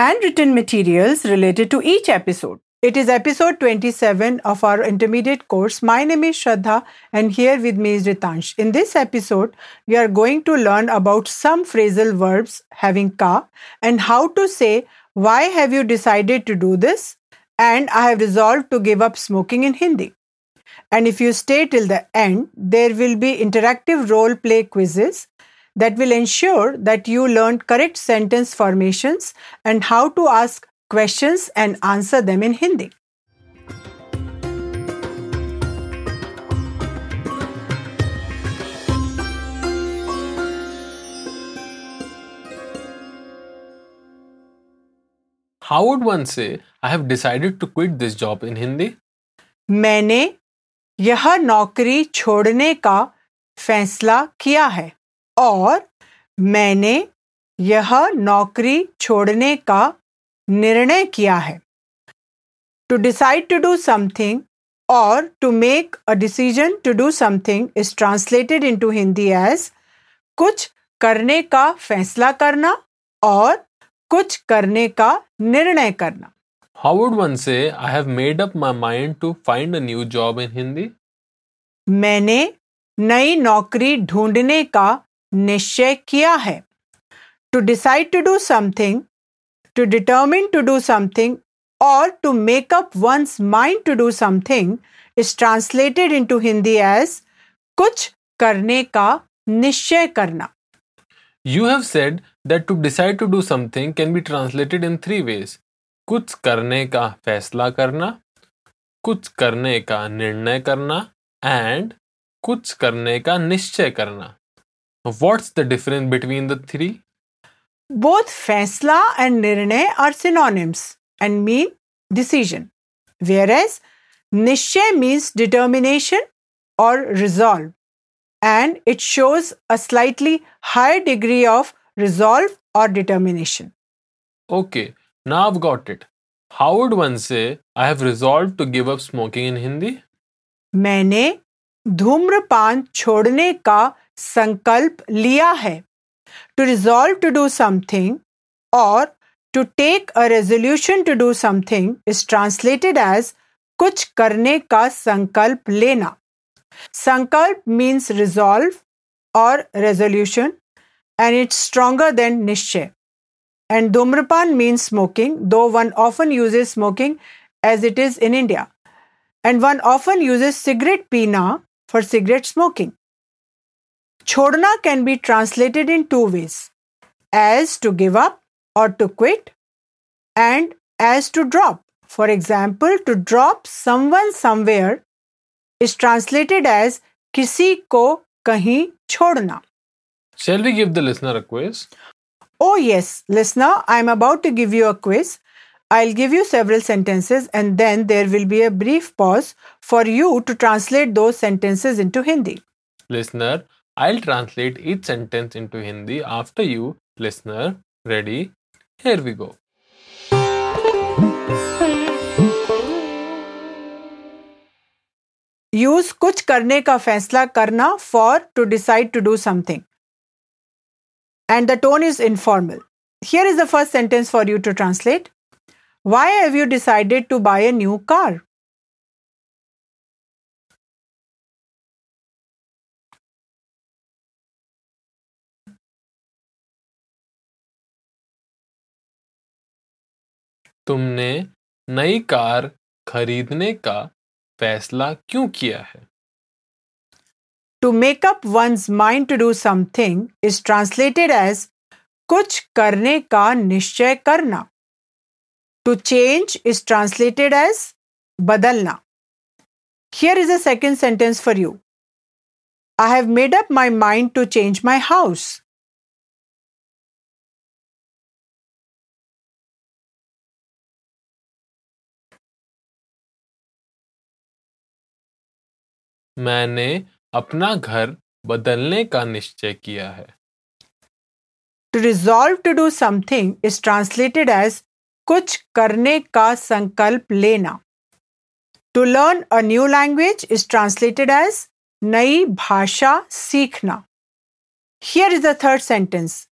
and written materials related to each episode. It is episode 27 of our intermediate course. My name is Shraddha and here with me is Ritansh. In this episode, we are going to learn about some phrasal verbs having ka and how to say why have you decided to do this and I have resolved to give up smoking in Hindi. And if you stay till the end, there will be interactive role play quizzes that will ensure that you learn correct sentence formations and how to ask questions and answer them in Hindi. How would one say, I have decided to quit this job in Hindi? मैंने यह नौकरी छोड़ने का फैसला किया है और मैंने यह नौकरी छोड़ने का निर्णय किया है to decide to do something और to make a decision to do something is translated into Hindi as कुछ करने का फैसला करना और कुछ करने का निर्णय करना How would one say, I have made up my mind to find a new job in Hindi? मैंने नई नौकरी ढूँढने का निश्चय किया है। To decide to do something to determine to do something और to make up one's mind to do something is translated into Hindi as कुछ करने का निश्चय करना। You have said that to decide to do something can be translated in three ways. कुछ करने का फैसला करना, कुछ करने का निर्णय करना एंड कुछ करने का निश्चय करना। What's the difference between the three? Both faisla and nirnay are synonyms and mean decision, whereas nishay means determination or resolve, and it shows a slightly higher degree of resolve or determination. Okay, now I've got it. How would one say, I have resolved to give up smoking in Hindi? मैंने धूम्रपान छोड़ने का संकल्प लिया है। To resolve to do something और to take a resolution to do something is translated as कुछ करने का संकल्प लेना। संकल्प मीन्स रिजॉल्व और resolution and it's stronger than निश्चय। एंड धूम्रपान means smoking though one often uses smoking as it is in India and one often uses cigarette pina for cigarette smoking. Chhodna can be translated in two ways as to give up or to quit, and as to drop. For example, to drop someone somewhere is translated as kisi ko kahi chhodna. Shall we give the listener a quiz? Oh, yes, listener, I am about to give you a quiz. I'll give you several sentences and then there will be a brief pause for you to translate those sentences into Hindi. Listener, I'll translate each sentence into Hindi after you. Listener, ready? Here we go. Use कुछ करने का फैसला करना for to decide to do something. And the tone is informal. Here is the first sentence for you to translate. Why have you decided to buy a new car? तुमने नई car खरीदने का फैसला क्यों किया है to make up one's mind to do something is translated as कुछ करने का निश्चय करना to change is translated as बदलना here is a second sentence for you I have made up my mind to change my house मैंने अपना घर बदलने का निश्चय किया है। To resolve to do something is translated as कुछ करने का संकल्प लेना। To learn a new language is translated as नई भाषा सीखना। Here is the third sentence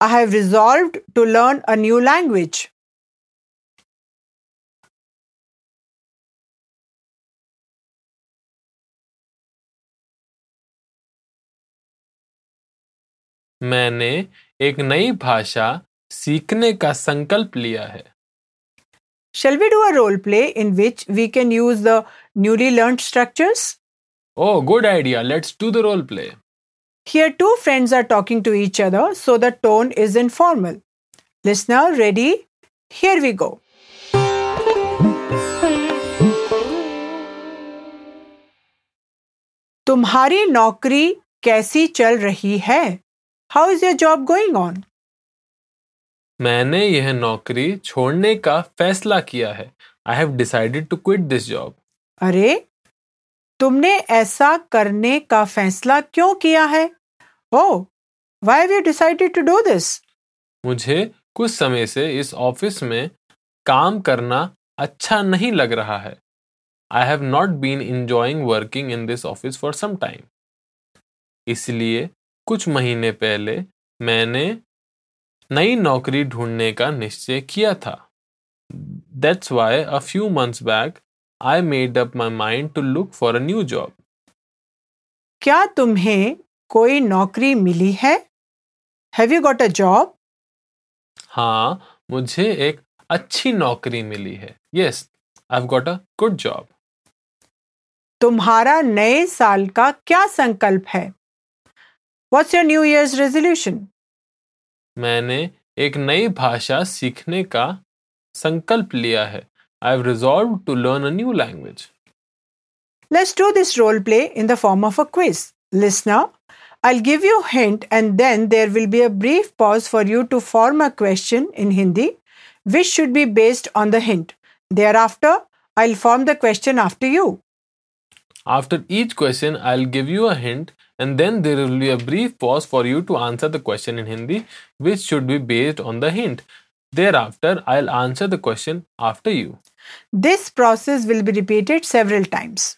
I have resolve to learn a new language मैंने एक नई भाषा सीखने का संकल्प लिया है। Shall we do a role play in which we can use the newly learn structures oh good idea let's do the role play here two friends are talking to each other so the tone is informal listener ready here we go तुम्हारी नौकरी कैसी चल रही है? How is your job going on मैंने यह नौकरी छोड़ने का फैसला किया है। I have decided to quit this job अरे तुमने ऐसा करने का फैसला क्यों किया है? ओ why have you decided to do this मुझे कुछ समय से इस ऑफ़िस में काम करना अच्छा नहीं लग रहा है। I have not been enjoying working in this office for some time इसलिए कुछ महीने पहले मैंने नई नौकरी ढूँढने का निश्चय किया था। That's why a few months back I made up my mind to look for a new job क्या तुम्हें कोई नौकरी मिली है? Have you got a job हाँ मुझे एक अच्छी नौकरी मिली है। Yes I got a good job तुम्हारा नए साल का क्या संकल्प है? What's your New Year's resolution? मैंने एक नई भाषा सीखने का संकल्प लिया है। I have resolve to learn a new language let's do this role play in the form of a quiz listener I will give you hint and then there will be a brief pause for you to form a question in Hindi which should be based on the hint there after I will form the question after you After each question, I'll give you a hint and then there will be a brief pause for you to answer the question in Hindi, which should be based on the hint. Thereafter, I'll answer the question after you. This process will be repeated several times.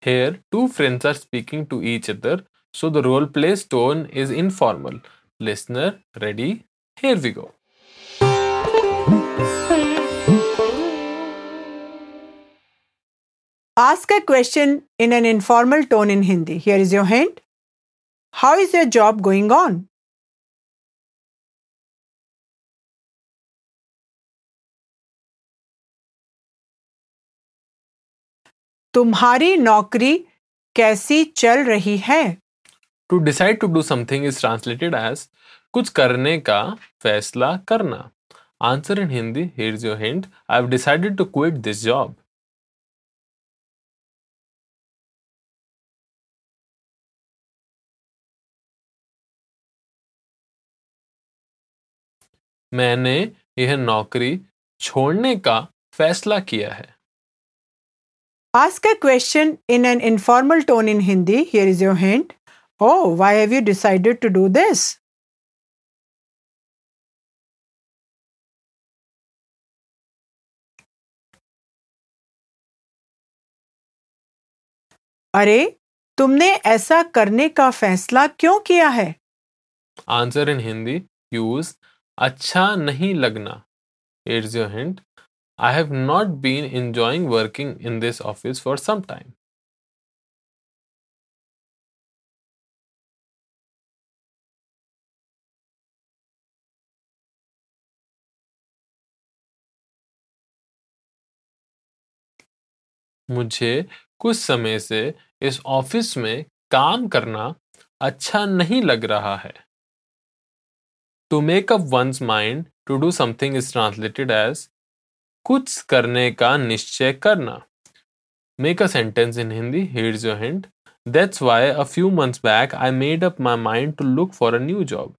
Here, two friends are speaking to each other, so the role play tone is informal. Listener, ready? Here we go. Ask a question in an informal tone in Hindi. Here is your hint. How is your job going on? तुम्हारी नौकरी कैसी चल रही है to decide to do something is translated as कुछ करने का फैसला करना answer in Hindi here is your hint I have decided to quit this job मैंने यह नौकरी छोड़ने का फैसला किया है। Ask a question in an informal tone in Hindi here is your hint oh why have you decided to do this अरे तुमने ऐसा करने का फैसला क्यों किया है? आंसर इन हिंदी यूज़ अच्छा नहीं लगना। It's your hint I have not been enjoying working in this office for some time मुझे कुछ समय से इस ऑफ़िस में काम करना अच्छा नहीं लग रहा है। To make up one's mind to do something is translated as कुछ करने का निश्चय करना। Make a sentence in Hindi here your hint that's why a few months back I made up my mind to look for a new job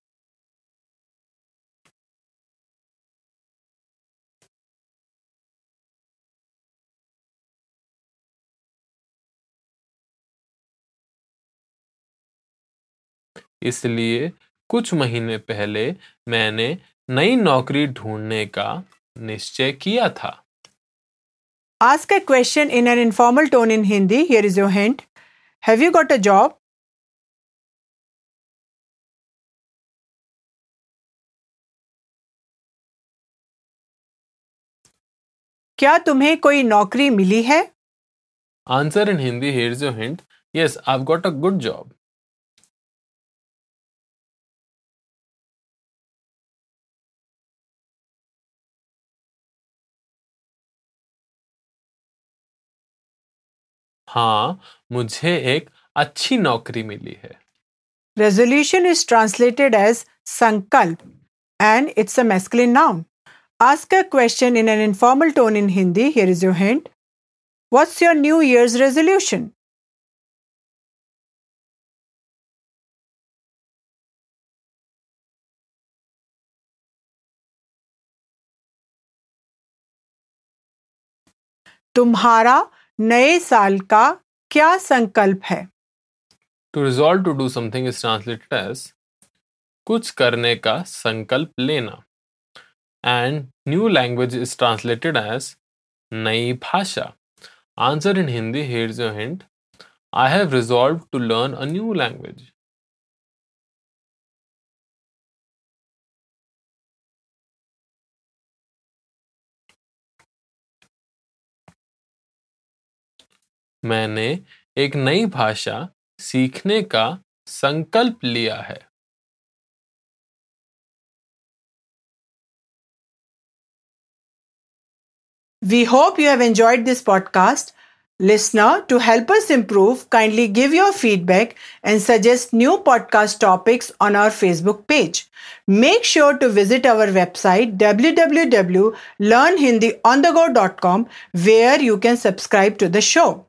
इसलिए कुछ महीने पहले मैंने नई नौकरी ढूँढने का निश्चय किया था। Ask a question in an informal tone in Hindi here is your hint have you got a job क्या तुम्हें कोई नौकरी मिली है? Answer in Hindi here is your hint yes I have got a good job हाँ मुझे एक अच्छी नौकरी मिली है। रेजोल्यूशन इज़ ट्रांसलेटेड एज संकल्प and it's a noun ask a question in an informal tone in Hindi here is your hint what's your new year's resolution तुम्हारा नए साल का क्या संकल्प है? To resolve to do something is translated as कुछ करने का संकल्प लेना। And new language is translated as नई भाषा। Answer in Hindi here your hint I have resolve to learn a new language मैंने एक नई भाषा सीखने का संकल्प लिया है We hope you have enjoyed this podcast. Listener, to help us improve, kindly give your feedback and suggest new podcast topics on our Facebook page. Make sure to visit our website www.learnhindiondego.com where you can subscribe to the show.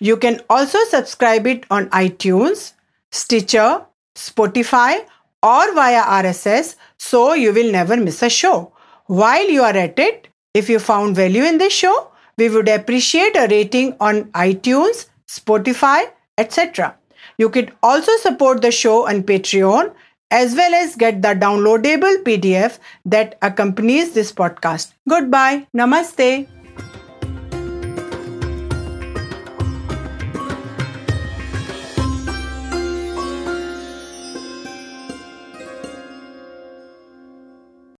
You can also subscribe it on iTunes, Stitcher, Spotify, or via RSS so you will never miss a show. While you are at it, if you found value in this show, we would appreciate a rating on iTunes, Spotify, etc. You could also support the show on Patreon as well as get the downloadable PDF that accompanies this podcast. Goodbye. Namaste.